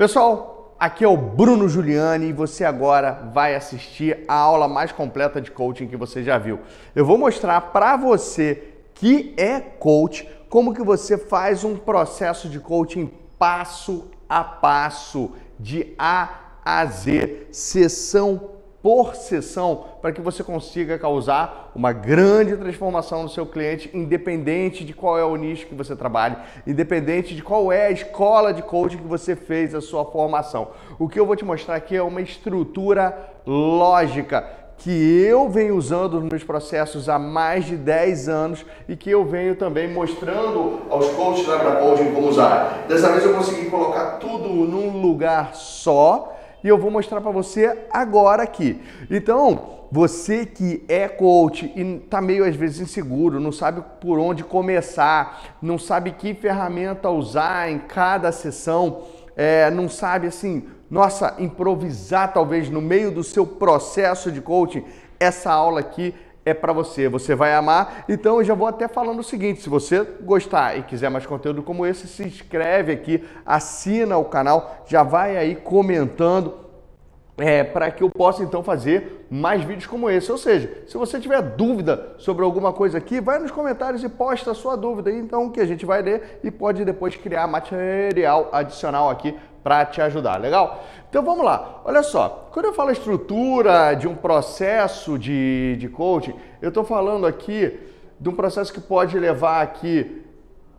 Pessoal, aqui é o Bruno Giuliani e você agora vai assistir a aula mais completa de coaching que você já viu. Eu vou mostrar para você que é coach como que você faz um processo de coaching passo a passo, de A a Z, sessão por sessão para que você consiga causar uma grande transformação no seu cliente, independente de qual é o nicho que você trabalha, independente de qual é a escola de coaching que você fez a sua formação. O que eu vou te mostrar aqui é uma estrutura lógica que eu venho usando nos meus processos há mais de 10 anos e que eu venho também mostrando aos coaches da Coaching como usar. Dessa vez eu consegui colocar tudo num lugar só e eu vou mostrar para você agora aqui. Então, você que é coach e está meio às vezes inseguro, não sabe por onde começar, não sabe que ferramenta usar em cada sessão, é, não sabe assim, nossa, improvisar talvez no meio do seu processo de coaching, essa aula aqui é para você, você vai amar. Então eu já vou até falando o seguinte, se você gostar e quiser mais conteúdo como esse, se inscreve aqui, assina o canal, já vai aí comentando é, para que eu possa então fazer mais vídeos como esse. Ou seja, se você tiver dúvida sobre alguma coisa aqui, vai nos comentários e posta a sua dúvida, então que a gente vai ler e pode depois criar material adicional aqui para te ajudar, legal? Então vamos lá, olha só, quando eu falo estrutura de um processo de, de coaching, eu estou falando aqui de um processo que pode levar aqui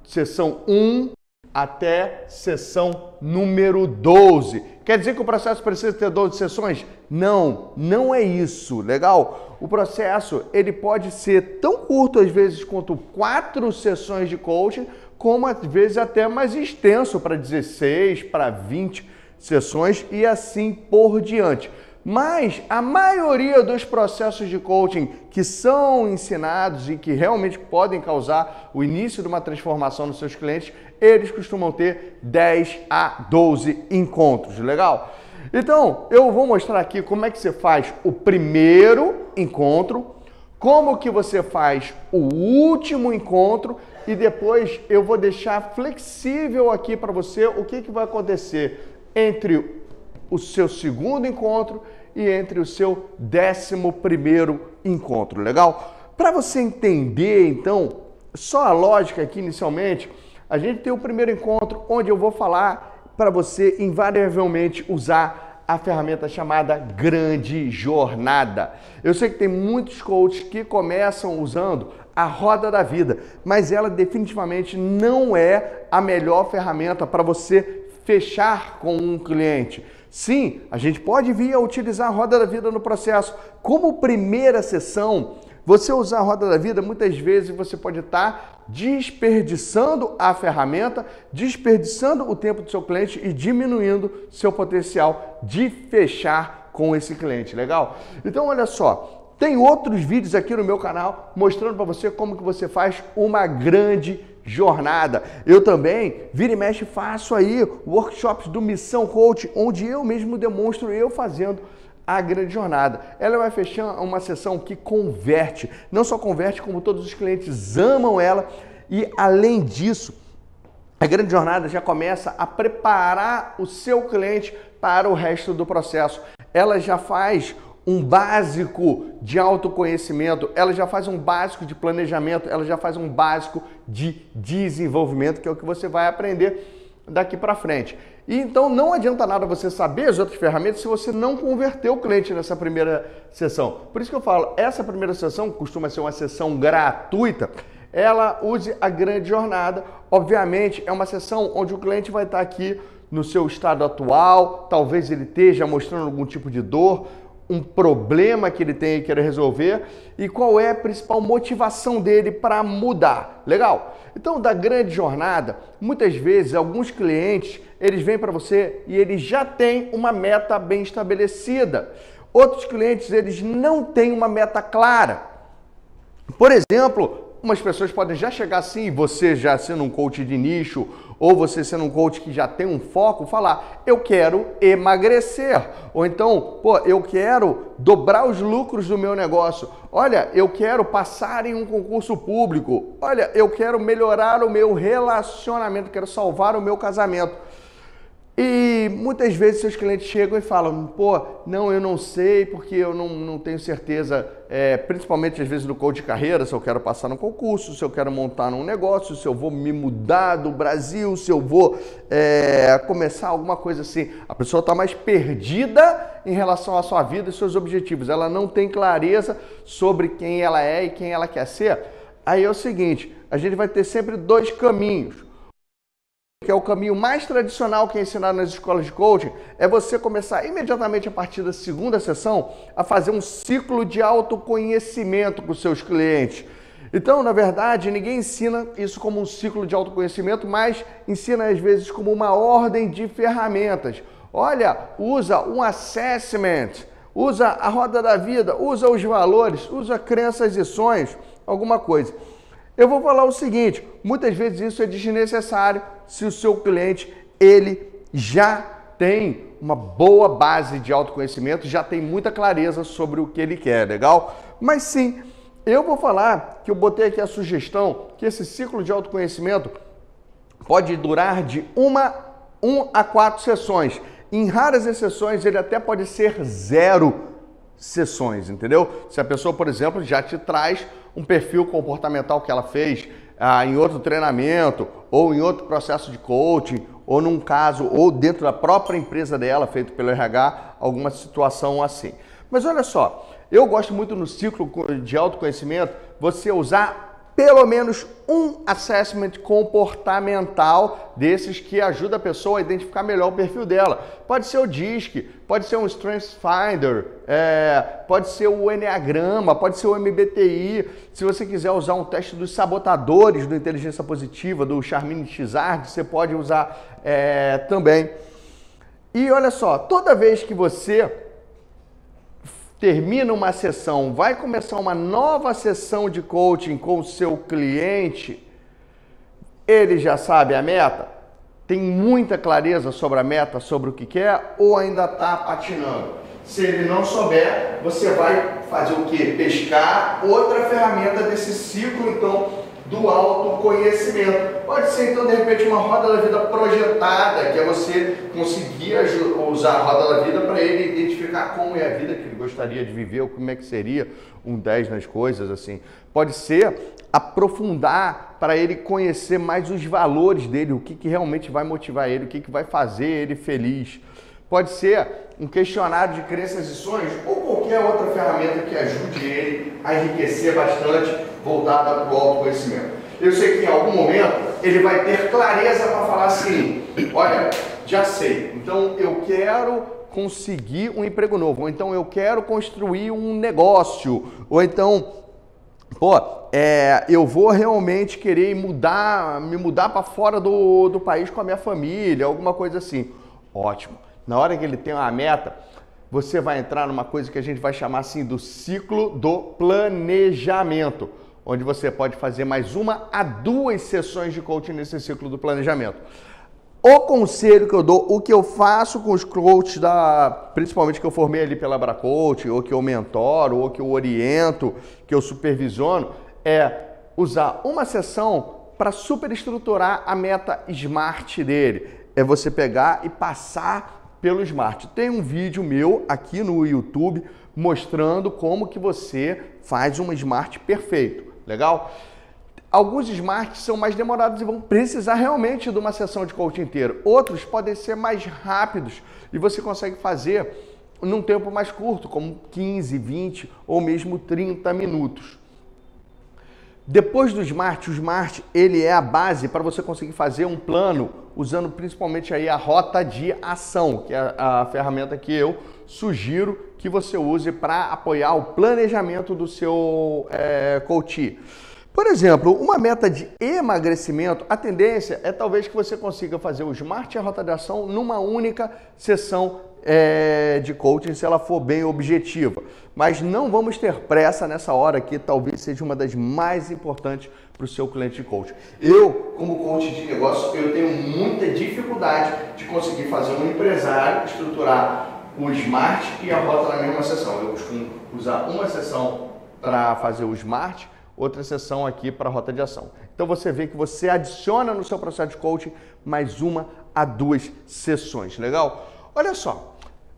sessão 1 até sessão número 12. Quer dizer que o processo precisa ter 12 sessões? Não, não é isso, legal? O processo ele pode ser tão curto às vezes quanto quatro sessões de coaching, como às vezes até mais extenso para 16, para 20 sessões e assim por diante. Mas a maioria dos processos de coaching que são ensinados e que realmente podem causar o início de uma transformação nos seus clientes, eles costumam ter 10 a 12 encontros, legal? Então, eu vou mostrar aqui como é que você faz o primeiro encontro, como que você faz o último encontro e depois eu vou deixar flexível aqui para você o que, que vai acontecer entre o seu segundo encontro e entre o seu décimo primeiro encontro, legal? Para você entender, então, só a lógica aqui inicialmente, a gente tem o primeiro encontro onde eu vou falar para você invariavelmente usar a ferramenta chamada Grande Jornada. Eu sei que tem muitos coaches que começam usando a roda da vida, mas ela definitivamente não é a melhor ferramenta para você fechar com um cliente. Sim, a gente pode vir a utilizar a roda da vida no processo. Como primeira sessão, você usar a roda da vida, muitas vezes você pode estar desperdiçando a ferramenta, desperdiçando o tempo do seu cliente e diminuindo seu potencial de fechar com esse cliente, legal? Então, olha só, tem outros vídeos aqui no meu canal mostrando para você como que você faz uma grande jornada. Eu também, vira e mexe, faço aí workshops do Missão Coach, onde eu mesmo demonstro eu fazendo a grande jornada. Ela vai fechar uma sessão que converte, não só converte, como todos os clientes amam ela e além disso, a grande jornada já começa a preparar o seu cliente para o resto do processo. Ela já faz um básico de autoconhecimento, ela já faz um básico de planejamento, ela já faz um básico de desenvolvimento, que é o que você vai aprender daqui para frente. E então não adianta nada você saber as outras ferramentas se você não converter o cliente nessa primeira sessão. Por isso que eu falo, essa primeira sessão costuma ser uma sessão gratuita. Ela use a grande jornada. Obviamente, é uma sessão onde o cliente vai estar aqui no seu estado atual, talvez ele esteja mostrando algum tipo de dor, um problema que ele tem e quer resolver e qual é a principal motivação dele para mudar. Legal? Então, da grande jornada, muitas vezes alguns clientes, eles vêm para você e eles já têm uma meta bem estabelecida. Outros clientes, eles não têm uma meta clara. Por exemplo, umas pessoas podem já chegar assim, você já sendo um coach de nicho, ou você sendo um coach que já tem um foco, falar: eu quero emagrecer. Ou então, pô, eu quero dobrar os lucros do meu negócio. Olha, eu quero passar em um concurso público. Olha, eu quero melhorar o meu relacionamento, quero salvar o meu casamento. E muitas vezes seus clientes chegam e falam, pô, não, eu não sei porque eu não, não tenho certeza, é, principalmente às vezes no coach de carreira, se eu quero passar no concurso, se eu quero montar um negócio, se eu vou me mudar do Brasil, se eu vou é, começar alguma coisa assim. A pessoa está mais perdida em relação à sua vida e seus objetivos. Ela não tem clareza sobre quem ela é e quem ela quer ser. Aí é o seguinte, a gente vai ter sempre dois caminhos que é o caminho mais tradicional que é ensinado nas escolas de coaching, é você começar imediatamente a partir da segunda sessão a fazer um ciclo de autoconhecimento com seus clientes. Então, na verdade, ninguém ensina isso como um ciclo de autoconhecimento, mas ensina às vezes como uma ordem de ferramentas. Olha, usa um assessment, usa a roda da vida, usa os valores, usa crenças e sonhos, alguma coisa. Eu vou falar o seguinte, muitas vezes isso é desnecessário se o seu cliente ele já tem uma boa base de autoconhecimento, já tem muita clareza sobre o que ele quer, legal? Mas sim, eu vou falar que eu botei aqui a sugestão que esse ciclo de autoconhecimento pode durar de uma um a quatro sessões. Em raras exceções, ele até pode ser zero sessões, entendeu? Se a pessoa, por exemplo, já te traz um perfil comportamental que ela fez ah, em outro treinamento, ou em outro processo de coaching, ou num caso, ou dentro da própria empresa dela, feito pelo RH, alguma situação assim. Mas olha só, eu gosto muito no ciclo de autoconhecimento você usar pelo menos um assessment comportamental desses que ajuda a pessoa a identificar melhor o perfil dela. Pode ser o DISC, pode ser um Strengths Finder, é, pode ser o Enneagrama, pode ser o MBTI. Se você quiser usar um teste dos sabotadores do Inteligência Positiva, do Charmine Chizard, você pode usar é, também. E olha só, toda vez que você termina uma sessão, vai começar uma nova sessão de coaching com o seu cliente, ele já sabe a meta? Tem muita clareza sobre a meta, sobre o que quer ou ainda está patinando? Se ele não souber, você vai fazer o que? Pescar outra ferramenta desse ciclo, então, do autoconhecimento. Pode ser, então, de repente, uma roda da vida projetada, que é você conseguir usar a roda da vida para ele identificar como é a vida que ele gostaria de viver, ou como é que seria um 10 nas coisas, assim. Pode ser aprofundar para ele conhecer mais os valores dele, o que, que realmente vai motivar ele, o que, que vai fazer ele feliz. Pode ser um questionário de crenças e sonhos ou qualquer outra ferramenta que ajude ele a enriquecer bastante voltada para o autoconhecimento. Eu sei que em algum momento ele vai ter clareza para falar assim: olha, já sei, então eu quero conseguir um emprego novo, ou então eu quero construir um negócio, ou então, pô, é, eu vou realmente querer mudar, me mudar para fora do, do país com a minha família, alguma coisa assim. Ótimo. Na hora que ele tem uma meta, você vai entrar numa coisa que a gente vai chamar assim do ciclo do planejamento onde você pode fazer mais uma a duas sessões de coaching nesse ciclo do planejamento. O conselho que eu dou, o que eu faço com os coaches da, principalmente que eu formei ali pela Bracoach, ou que eu mentoro, ou que eu oriento, que eu supervisiono, é usar uma sessão para superestruturar a meta SMART dele. É você pegar e passar pelo SMART. Tem um vídeo meu aqui no YouTube mostrando como que você faz uma SMART perfeito. Legal? Alguns smarts são mais demorados e vão precisar realmente de uma sessão de coaching inteiro. Outros podem ser mais rápidos e você consegue fazer num tempo mais curto, como 15, 20 ou mesmo 30 minutos. Depois do Smart, o Smart ele é a base para você conseguir fazer um plano usando principalmente aí a rota de ação, que é a ferramenta que eu sugiro que você use para apoiar o planejamento do seu é, coach. Por exemplo, uma meta de emagrecimento, a tendência é talvez que você consiga fazer o Smart e a rota de ação numa única sessão é, de coaching se ela for bem objetiva. Mas não vamos ter pressa nessa hora que talvez seja uma das mais importantes para o seu cliente de coaching. Eu, como coach de negócio, eu tenho muita dificuldade de conseguir fazer um empresário estruturar o Smart e a rota na mesma sessão. Eu costumo usar uma sessão para fazer o Smart, outra sessão aqui para a rota de ação. Então você vê que você adiciona no seu processo de coaching mais uma a duas sessões, legal? Olha só,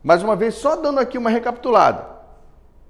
mais uma vez, só dando aqui uma recapitulada.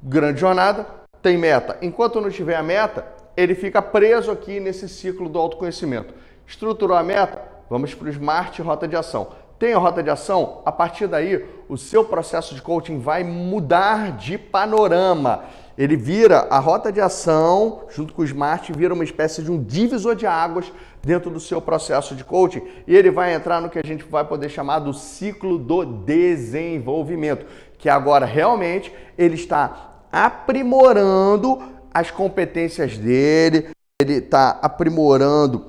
Grande jornada, tem meta. Enquanto não tiver a meta, ele fica preso aqui nesse ciclo do autoconhecimento. Estruturou a meta? Vamos para o Smart Rota de Ação. A rota de ação? A partir daí, o seu processo de coaching vai mudar de panorama. Ele vira a rota de ação, junto com o Smart, vira uma espécie de um divisor de águas dentro do seu processo de coaching e ele vai entrar no que a gente vai poder chamar do ciclo do desenvolvimento, que agora realmente ele está aprimorando as competências dele, ele está aprimorando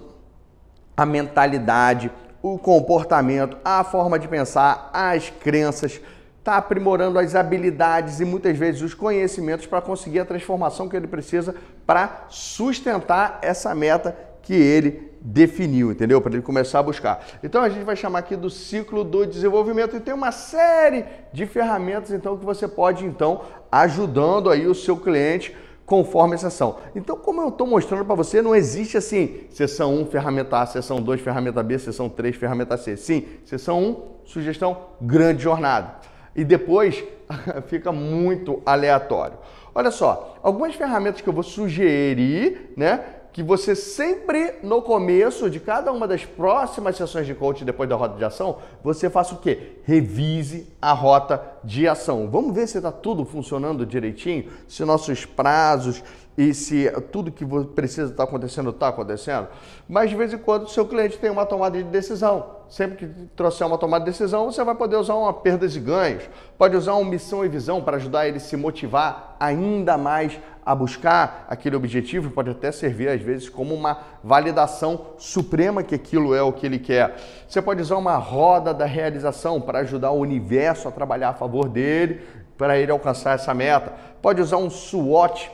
a mentalidade, o comportamento, a forma de pensar, as crenças, está aprimorando as habilidades e muitas vezes os conhecimentos para conseguir a transformação que ele precisa para sustentar essa meta que ele definiu, entendeu? Para ele começar a buscar. Então a gente vai chamar aqui do ciclo do desenvolvimento e tem uma série de ferramentas então que você pode então ajudando aí o seu cliente conforme a sessão. Então, como eu estou mostrando para você, não existe assim, sessão 1, ferramenta A, sessão 2, ferramenta B, sessão 3, ferramenta C. Sim, sessão 1, sugestão, grande jornada. E depois fica muito aleatório. Olha só, algumas ferramentas que eu vou sugerir, né? que você sempre no começo de cada uma das próximas sessões de coaching depois da rota de ação, você faça o quê? Revise a rota de ação. Vamos ver se está tudo funcionando direitinho, se nossos prazos e se tudo que precisa estar tá acontecendo está acontecendo. Mas de vez em quando seu cliente tem uma tomada de decisão. Sempre que trouxer uma tomada de decisão, você vai poder usar uma perdas e ganhos. Pode usar uma missão e visão para ajudar ele a se motivar ainda mais a buscar aquele objetivo. Pode até servir às vezes como uma validação suprema que aquilo é o que ele quer. Você pode usar uma roda da realização para ajudar o universo a trabalhar a favor dele, para ele alcançar essa meta. Pode usar um SWOT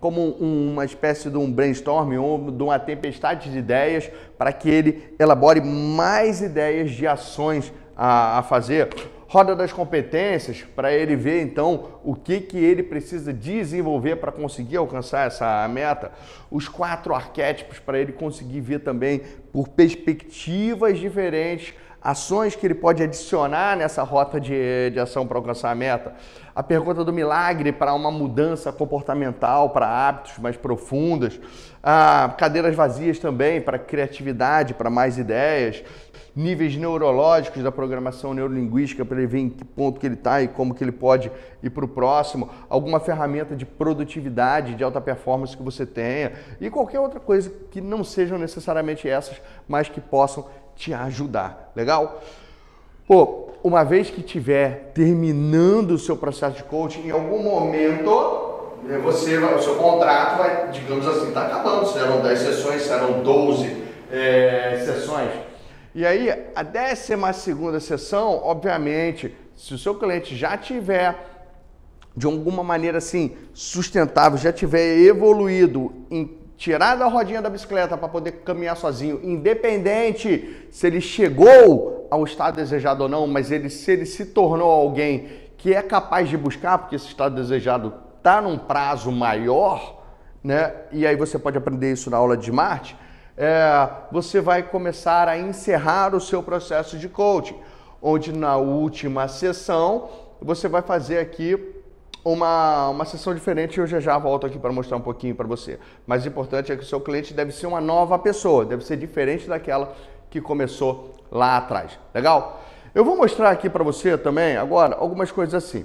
como uma espécie de um brainstorming ou de uma tempestade de ideias para que ele elabore mais ideias de ações a, a fazer. Roda das competências para ele ver então o que, que ele precisa desenvolver para conseguir alcançar essa meta. Os quatro arquétipos para ele conseguir ver também por perspectivas diferentes ações que ele pode adicionar nessa rota de, de ação para alcançar a meta. A pergunta do milagre para uma mudança comportamental, para hábitos mais profundas. Ah, cadeiras vazias também para criatividade, para mais ideias. Níveis neurológicos da programação neurolinguística para ele ver em que ponto que ele está e como que ele pode ir para o próximo. Alguma ferramenta de produtividade, de alta performance que você tenha. E qualquer outra coisa que não sejam necessariamente essas, mas que possam te ajudar. Legal? Pô, uma vez que tiver terminando o seu processo de coaching, em algum momento né, você o seu contrato vai, digamos assim, está acabando. Serão 10 sessões, serão 12 é, sessões. E aí, a 12 segunda sessão, obviamente, se o seu cliente já tiver de alguma maneira assim sustentável, já tiver evoluído em tirar da rodinha da bicicleta para poder caminhar sozinho, independente se ele chegou ao estado desejado ou não, mas ele, se ele se tornou alguém que é capaz de buscar, porque esse estado desejado está num prazo maior, né? E aí você pode aprender isso na aula de Marte. É, você vai começar a encerrar o seu processo de coaching, onde na última sessão você vai fazer aqui uma, uma sessão diferente e eu já já volto aqui para mostrar um pouquinho para você. Mas o importante é que o seu cliente deve ser uma nova pessoa, deve ser diferente daquela que começou lá atrás. Legal? Eu vou mostrar aqui para você também agora algumas coisas assim.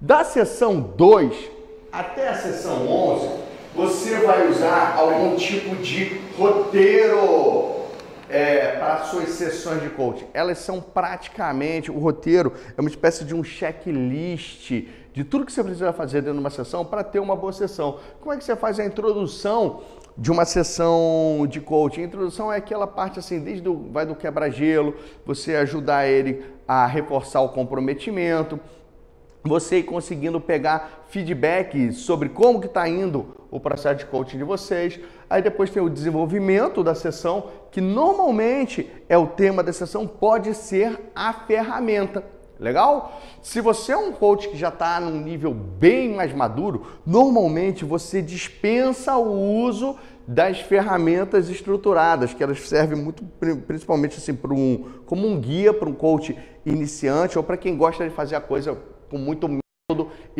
Da sessão 2 até a sessão 11, você vai usar algum tipo de roteiro é, para suas sessões de coaching. Elas são praticamente, o roteiro é uma espécie de um checklist de tudo que você precisa fazer dentro de uma sessão para ter uma boa sessão. Como é que você faz a introdução de uma sessão de coaching? A introdução é aquela parte assim, desde o, vai do quebra-gelo, você ajudar ele a reforçar o comprometimento, você conseguindo pegar feedback sobre como que está indo o processo de coaching de vocês. Aí depois tem o desenvolvimento da sessão, que normalmente é o tema da sessão, pode ser a ferramenta Legal? Se você é um coach que já está num nível bem mais maduro, normalmente você dispensa o uso das ferramentas estruturadas, que elas servem muito, principalmente assim, para um, como um guia para um coach iniciante ou para quem gosta de fazer a coisa com muito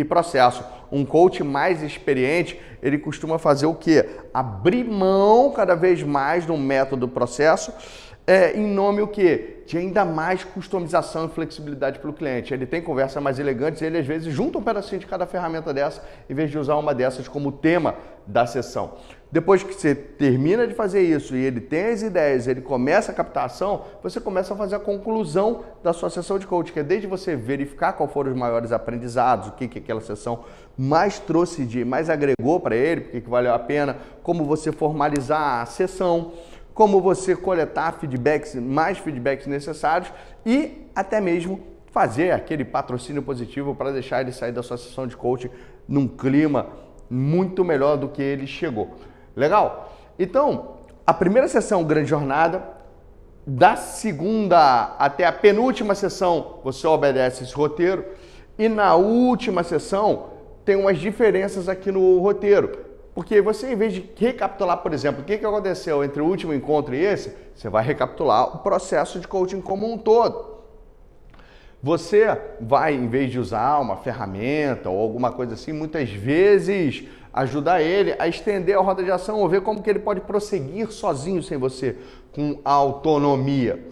e processo. Um coach mais experiente, ele costuma fazer o quê? Abrir mão cada vez mais do método processo é, em nome o quê? De ainda mais customização e flexibilidade para o cliente. Ele tem conversas mais elegantes, ele às vezes junta um pedacinho de cada ferramenta dessa, em vez de usar uma dessas como tema da sessão. Depois que você termina de fazer isso e ele tem as ideias, ele começa a captação, você começa a fazer a conclusão da sua sessão de coaching, que é desde você verificar qual foram os maiores aprendizados, o que, que aquela sessão mais trouxe de, mais agregou para ele, porque que valeu a pena, como você formalizar a sessão, como você coletar feedbacks, mais feedbacks necessários e até mesmo fazer aquele patrocínio positivo para deixar ele sair da sua sessão de coaching num clima muito melhor do que ele chegou. Legal? Então, a primeira sessão, grande jornada, da segunda até a penúltima sessão, você obedece esse roteiro, e na última sessão tem umas diferenças aqui no roteiro. Porque você, em vez de recapitular, por exemplo, o que, aconteceu entre o último encontro e esse, você vai recapitular o processo de coaching como um todo. Você vai, em vez de usar uma ferramenta ou alguma coisa assim, muitas vezes ajudar ele a estender a roda de ação ou ver como que ele pode prosseguir sozinho sem você, com autonomia.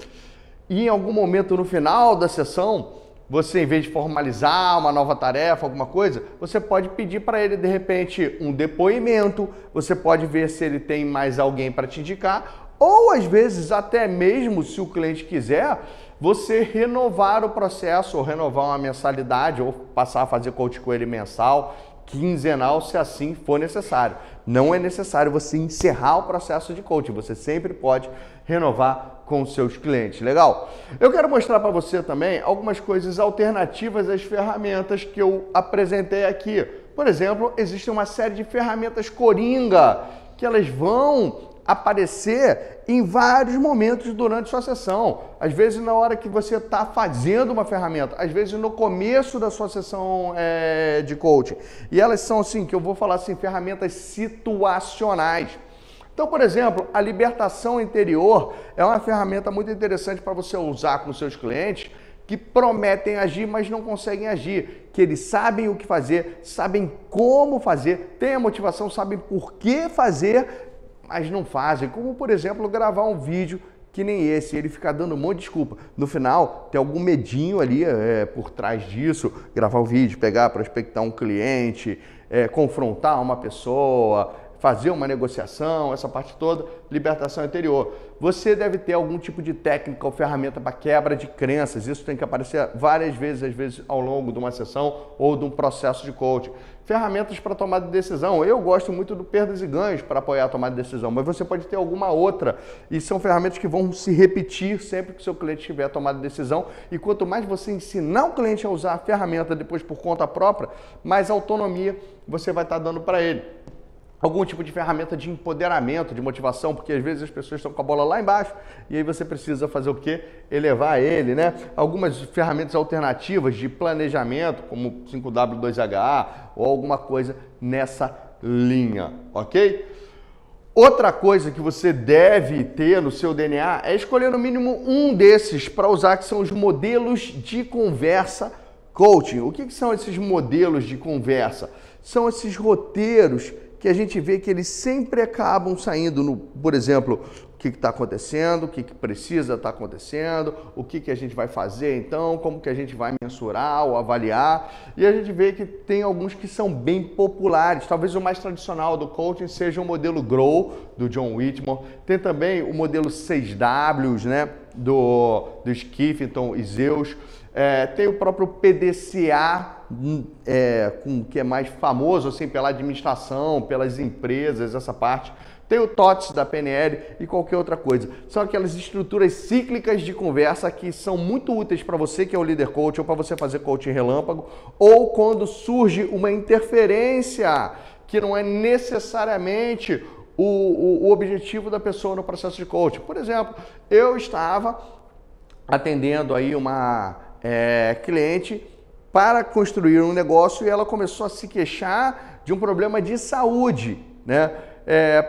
E em algum momento no final da sessão, você, em vez de formalizar uma nova tarefa, alguma coisa, você pode pedir para ele, de repente, um depoimento, você pode ver se ele tem mais alguém para te indicar, ou às vezes, até mesmo, se o cliente quiser, você renovar o processo, ou renovar uma mensalidade, ou passar a fazer coach com ele mensal, quinzenal, se assim for necessário. Não é necessário você encerrar o processo de coaching, você sempre pode renovar com seus clientes. Legal? Eu quero mostrar para você também algumas coisas alternativas às ferramentas que eu apresentei aqui. Por exemplo, existe uma série de ferramentas coringa que elas vão aparecer em vários momentos durante sua sessão. Às vezes na hora que você está fazendo uma ferramenta, às vezes no começo da sua sessão é, de coaching. E elas são assim, que eu vou falar assim, ferramentas situacionais. Então, por exemplo, a libertação interior é uma ferramenta muito interessante para você usar com seus clientes que prometem agir, mas não conseguem agir, que eles sabem o que fazer, sabem como fazer, têm a motivação, sabem por que fazer, mas não fazem. Como, por exemplo, gravar um vídeo que nem esse, ele fica dando um monte de desculpa. No final, tem algum medinho ali é, por trás disso, gravar um vídeo, pegar, prospectar um cliente, é, confrontar uma pessoa, fazer uma negociação, essa parte toda, libertação interior. Você deve ter algum tipo de técnica ou ferramenta para quebra de crenças. Isso tem que aparecer várias vezes, às vezes ao longo de uma sessão ou de um processo de coaching. Ferramentas para tomada de decisão. Eu gosto muito do perdas e ganhos para apoiar a tomada de decisão, mas você pode ter alguma outra. E são ferramentas que vão se repetir sempre que o seu cliente tiver tomado decisão. E quanto mais você ensinar o cliente a usar a ferramenta depois por conta própria, mais autonomia você vai estar dando para ele algum tipo de ferramenta de empoderamento, de motivação, porque às vezes as pessoas estão com a bola lá embaixo e aí você precisa fazer o quê? Elevar ele, né? Algumas ferramentas alternativas de planejamento, como 5W2H ou alguma coisa nessa linha, ok? Outra coisa que você deve ter no seu DNA é escolher no mínimo um desses para usar, que são os modelos de conversa coaching. O que, que são esses modelos de conversa? São esses roteiros que a gente vê que eles sempre acabam saindo no, por exemplo, o que está acontecendo, o que, que precisa estar tá acontecendo, o que, que a gente vai fazer então, como que a gente vai mensurar ou avaliar. E a gente vê que tem alguns que são bem populares. Talvez o mais tradicional do coaching seja o modelo Grow, do John Whitmore. Tem também o modelo 6Ws, né, do, do Skiffington e Zeus. É, tem o próprio PDCA, hum, é, com, que é mais famoso assim, pela administração, pelas empresas, essa parte. Tem o TOTS da PNL e qualquer outra coisa. São aquelas estruturas cíclicas de conversa que são muito úteis para você que é o líder coach ou para você fazer coaching relâmpago ou quando surge uma interferência que não é necessariamente o, o, o objetivo da pessoa no processo de coaching. Por exemplo, eu estava atendendo aí uma é, cliente para construir um negócio e ela começou a se queixar de um problema de saúde, né? É,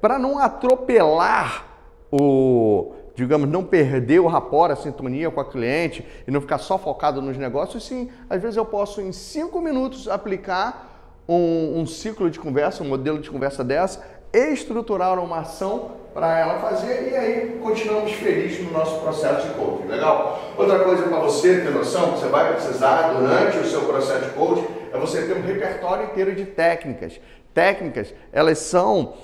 para não atropelar o, digamos, não perder o rapport, a sintonia com a cliente e não ficar só focado nos negócios, sim, às vezes eu posso em cinco minutos aplicar um, um ciclo de conversa, um modelo de conversa dessa, estruturar uma ação para ela fazer e aí continuamos felizes no nosso processo de coaching, legal? Outra coisa para você ter noção que você vai precisar durante o seu processo de coaching é você ter um repertório inteiro de técnicas. Técnicas, elas são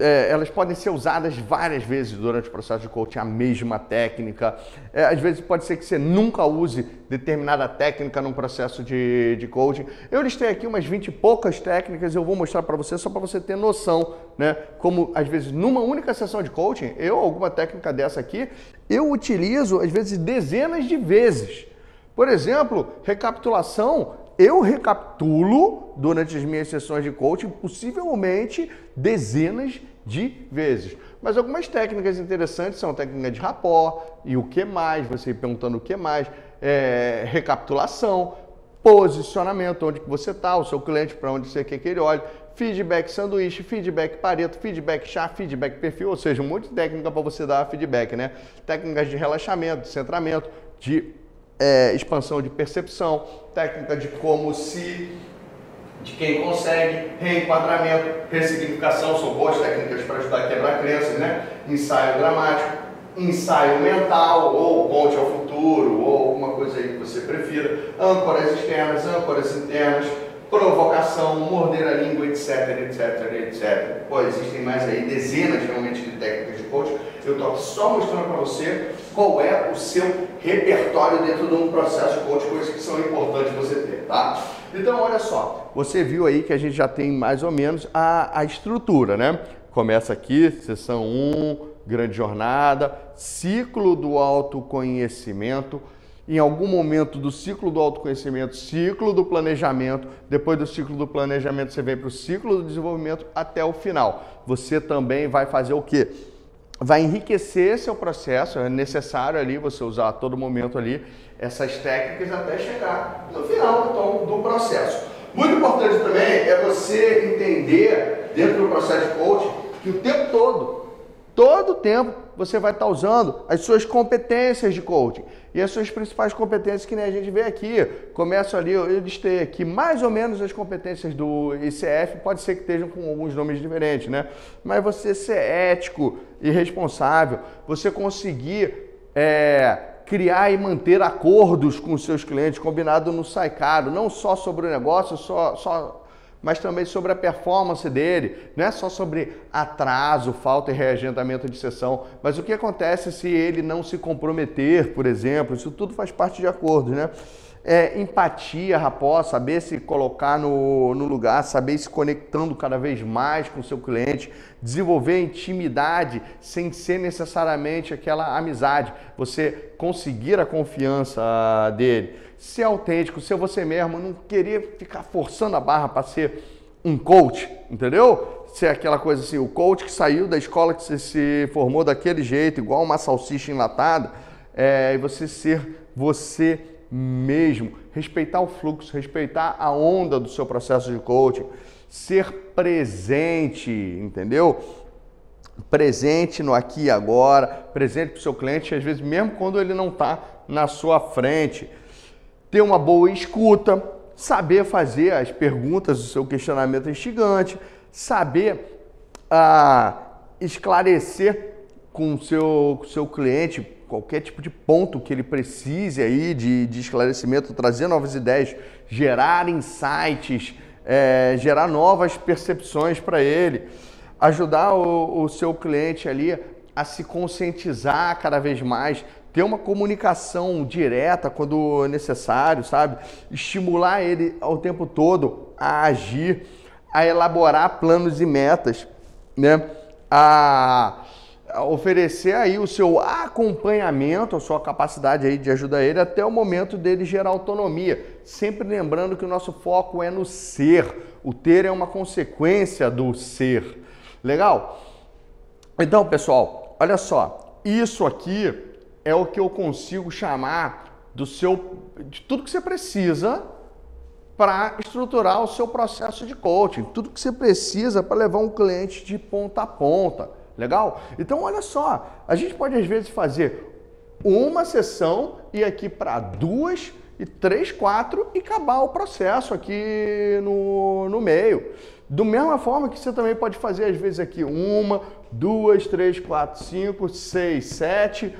é, elas podem ser usadas várias vezes durante o processo de coaching, a mesma técnica. É, às vezes pode ser que você nunca use determinada técnica num processo de, de coaching. Eu listei aqui umas 20 e poucas técnicas, eu vou mostrar para você só para você ter noção, né? Como às vezes numa única sessão de coaching, eu, alguma técnica dessa aqui, eu utilizo às vezes dezenas de vezes. Por exemplo, recapitulação eu recapitulo durante as minhas sessões de coaching possivelmente dezenas de vezes. Mas algumas técnicas interessantes são técnica de rapó e o que mais, você perguntando o que mais, é, recapitulação, posicionamento, onde que você está, o seu cliente para onde você quer que ele olhe, feedback sanduíche, feedback pareto, feedback chá, feedback perfil, ou seja, um monte de técnica para você dar feedback, né? Técnicas de relaxamento, de centramento, de é, expansão de percepção, técnica de como se, de quem consegue, reenquadramento, ressignificação, são boas técnicas para ajudar a quebrar crenças, né? Ensaio dramático, ensaio mental, ou ponte ao futuro, ou alguma coisa aí que você prefira, âncoras externas, âncoras internas, provocação, morder a língua, etc, etc, etc. Pô, existem mais aí dezenas realmente de técnicas de coaching. Eu estou só mostrando para você qual é o seu repertório dentro de um processo de coaching, coisas que são importantes você ter, tá? Então, olha só, você viu aí que a gente já tem mais ou menos a, a estrutura, né? Começa aqui, sessão 1, grande jornada, ciclo do autoconhecimento, em algum momento do ciclo do autoconhecimento, ciclo do planejamento, depois do ciclo do planejamento você vem para o ciclo do desenvolvimento até o final. Você também vai fazer o quê? Vai enriquecer seu processo, é necessário ali você usar a todo momento ali essas técnicas até chegar no final então, do processo. Muito importante também é você entender dentro do processo de coaching que o tempo todo Todo tempo você vai estar usando as suas competências de coaching. E as suas principais competências que nem a gente vê aqui. Começo ali, eu listei aqui mais ou menos as competências do ICF, pode ser que estejam com alguns nomes diferentes, né? Mas você ser ético e responsável, você conseguir é, criar e manter acordos com os seus clientes, combinado no sai caro, não só sobre o negócio, só, só mas também sobre a performance dele. Não é só sobre atraso, falta e reagendamento de sessão, mas o que acontece se ele não se comprometer, por exemplo. Isso tudo faz parte de acordos, né? É, empatia, rapó, saber se colocar no, no lugar, saber se conectando cada vez mais com o seu cliente, desenvolver intimidade sem ser necessariamente aquela amizade, você conseguir a confiança dele ser autêntico, ser você mesmo, não querer ficar forçando a barra para ser um coach, entendeu? Ser aquela coisa assim, o coach que saiu da escola que você se formou daquele jeito, igual uma salsicha enlatada, é, e você ser você mesmo, respeitar o fluxo, respeitar a onda do seu processo de coaching, ser presente, entendeu? Presente no aqui e agora, presente para o seu cliente, às vezes mesmo quando ele não está na sua frente ter uma boa escuta, saber fazer as perguntas do seu questionamento instigante, saber ah, esclarecer com o seu, seu cliente qualquer tipo de ponto que ele precise aí de, de esclarecimento, trazer novas ideias, gerar insights, é, gerar novas percepções para ele, ajudar o, o seu cliente ali a se conscientizar cada vez mais ter uma comunicação direta quando necessário, sabe? Estimular ele ao tempo todo a agir, a elaborar planos e metas, né? A, oferecer aí o seu acompanhamento, a sua capacidade aí de ajudar ele até o momento dele gerar autonomia. Sempre lembrando que o nosso foco é no ser. O ter é uma consequência do ser. Legal? Então, pessoal, olha só, isso aqui é o que eu consigo chamar do seu de tudo que você precisa para estruturar o seu processo de coaching, tudo que você precisa para levar um cliente de ponta a ponta. Legal? Então, olha só, a gente pode às vezes fazer uma sessão e aqui para duas e três, quatro e acabar o processo aqui no, no meio. Do mesma forma que você também pode fazer às vezes aqui uma, duas, três, quatro, cinco, seis, sete,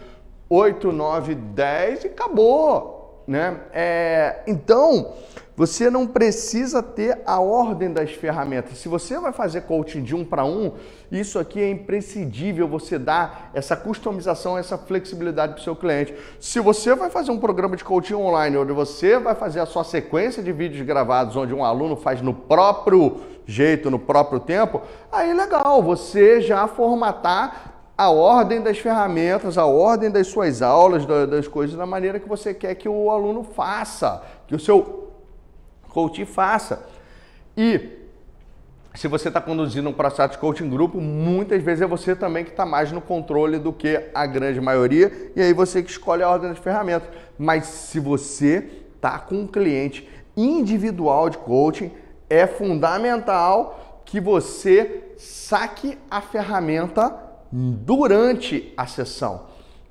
oito, nove, dez e acabou, né? É, então você não precisa ter a ordem das ferramentas. Se você vai fazer coaching de um para um, isso aqui é imprescindível você dar essa customização, essa flexibilidade para o seu cliente. Se você vai fazer um programa de coaching online, onde você vai fazer a sua sequência de vídeos gravados, onde um aluno faz no próprio jeito, no próprio tempo, aí legal, você já formatar a ordem das ferramentas, a ordem das suas aulas, das coisas, da maneira que você quer que o aluno faça, que o seu coach faça. E se você está conduzindo um processo de coaching grupo, muitas vezes é você também que está mais no controle do que a grande maioria, e aí você que escolhe a ordem das ferramentas. Mas se você está com um cliente individual de coaching, é fundamental que você saque a ferramenta durante a sessão.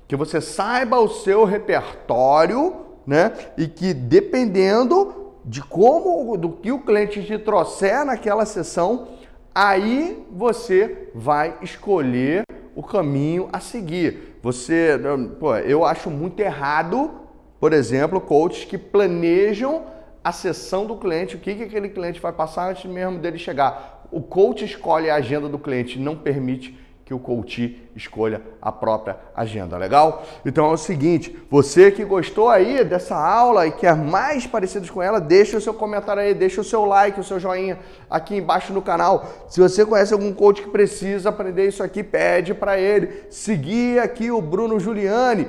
Que você saiba o seu repertório, né? E que dependendo de como, do que o cliente te trouxer naquela sessão, aí você vai escolher o caminho a seguir. Você, pô, eu acho muito errado, por exemplo, coaches que planejam a sessão do cliente, o que, que aquele cliente vai passar antes mesmo dele chegar. O coach escolhe a agenda do cliente, não permite que o coach escolha a própria agenda, legal? Então é o seguinte, você que gostou aí dessa aula e quer mais parecidos com ela, deixa o seu comentário aí, deixa o seu like, o seu joinha aqui embaixo no canal. Se você conhece algum coach que precisa aprender isso aqui, pede para ele. Seguir aqui o Bruno Giuliani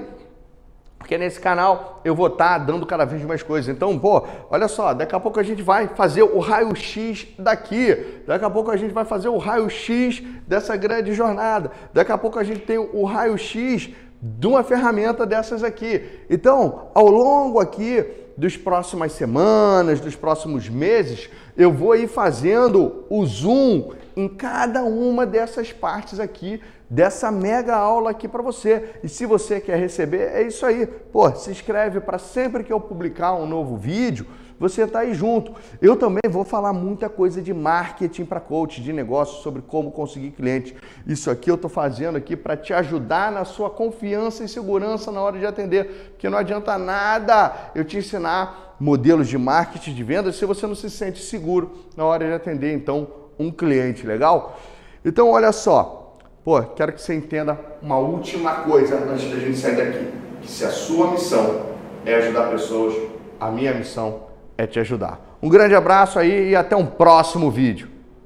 porque nesse canal eu vou estar tá dando cada vez mais coisas. Então, pô, olha só, daqui a pouco a gente vai fazer o raio-x daqui. Daqui a pouco a gente vai fazer o raio-x dessa grande jornada. Daqui a pouco a gente tem o raio-x de uma ferramenta dessas aqui. Então, ao longo aqui dos próximas semanas, dos próximos meses, eu vou ir fazendo o zoom em cada uma dessas partes aqui dessa mega aula aqui para você. E se você quer receber, é isso aí. Pô, se inscreve para sempre que eu publicar um novo vídeo, você tá aí junto. Eu também vou falar muita coisa de marketing para coach, de negócio, sobre como conseguir cliente. Isso aqui eu tô fazendo aqui para te ajudar na sua confiança e segurança na hora de atender, porque não adianta nada eu te ensinar modelos de marketing de vendas se você não se sente seguro na hora de atender então um cliente, legal? Então olha só, Pô, quero que você entenda uma última coisa antes da gente sair daqui. Que se a sua missão é ajudar pessoas, a minha missão é te ajudar. Um grande abraço aí e até um próximo vídeo.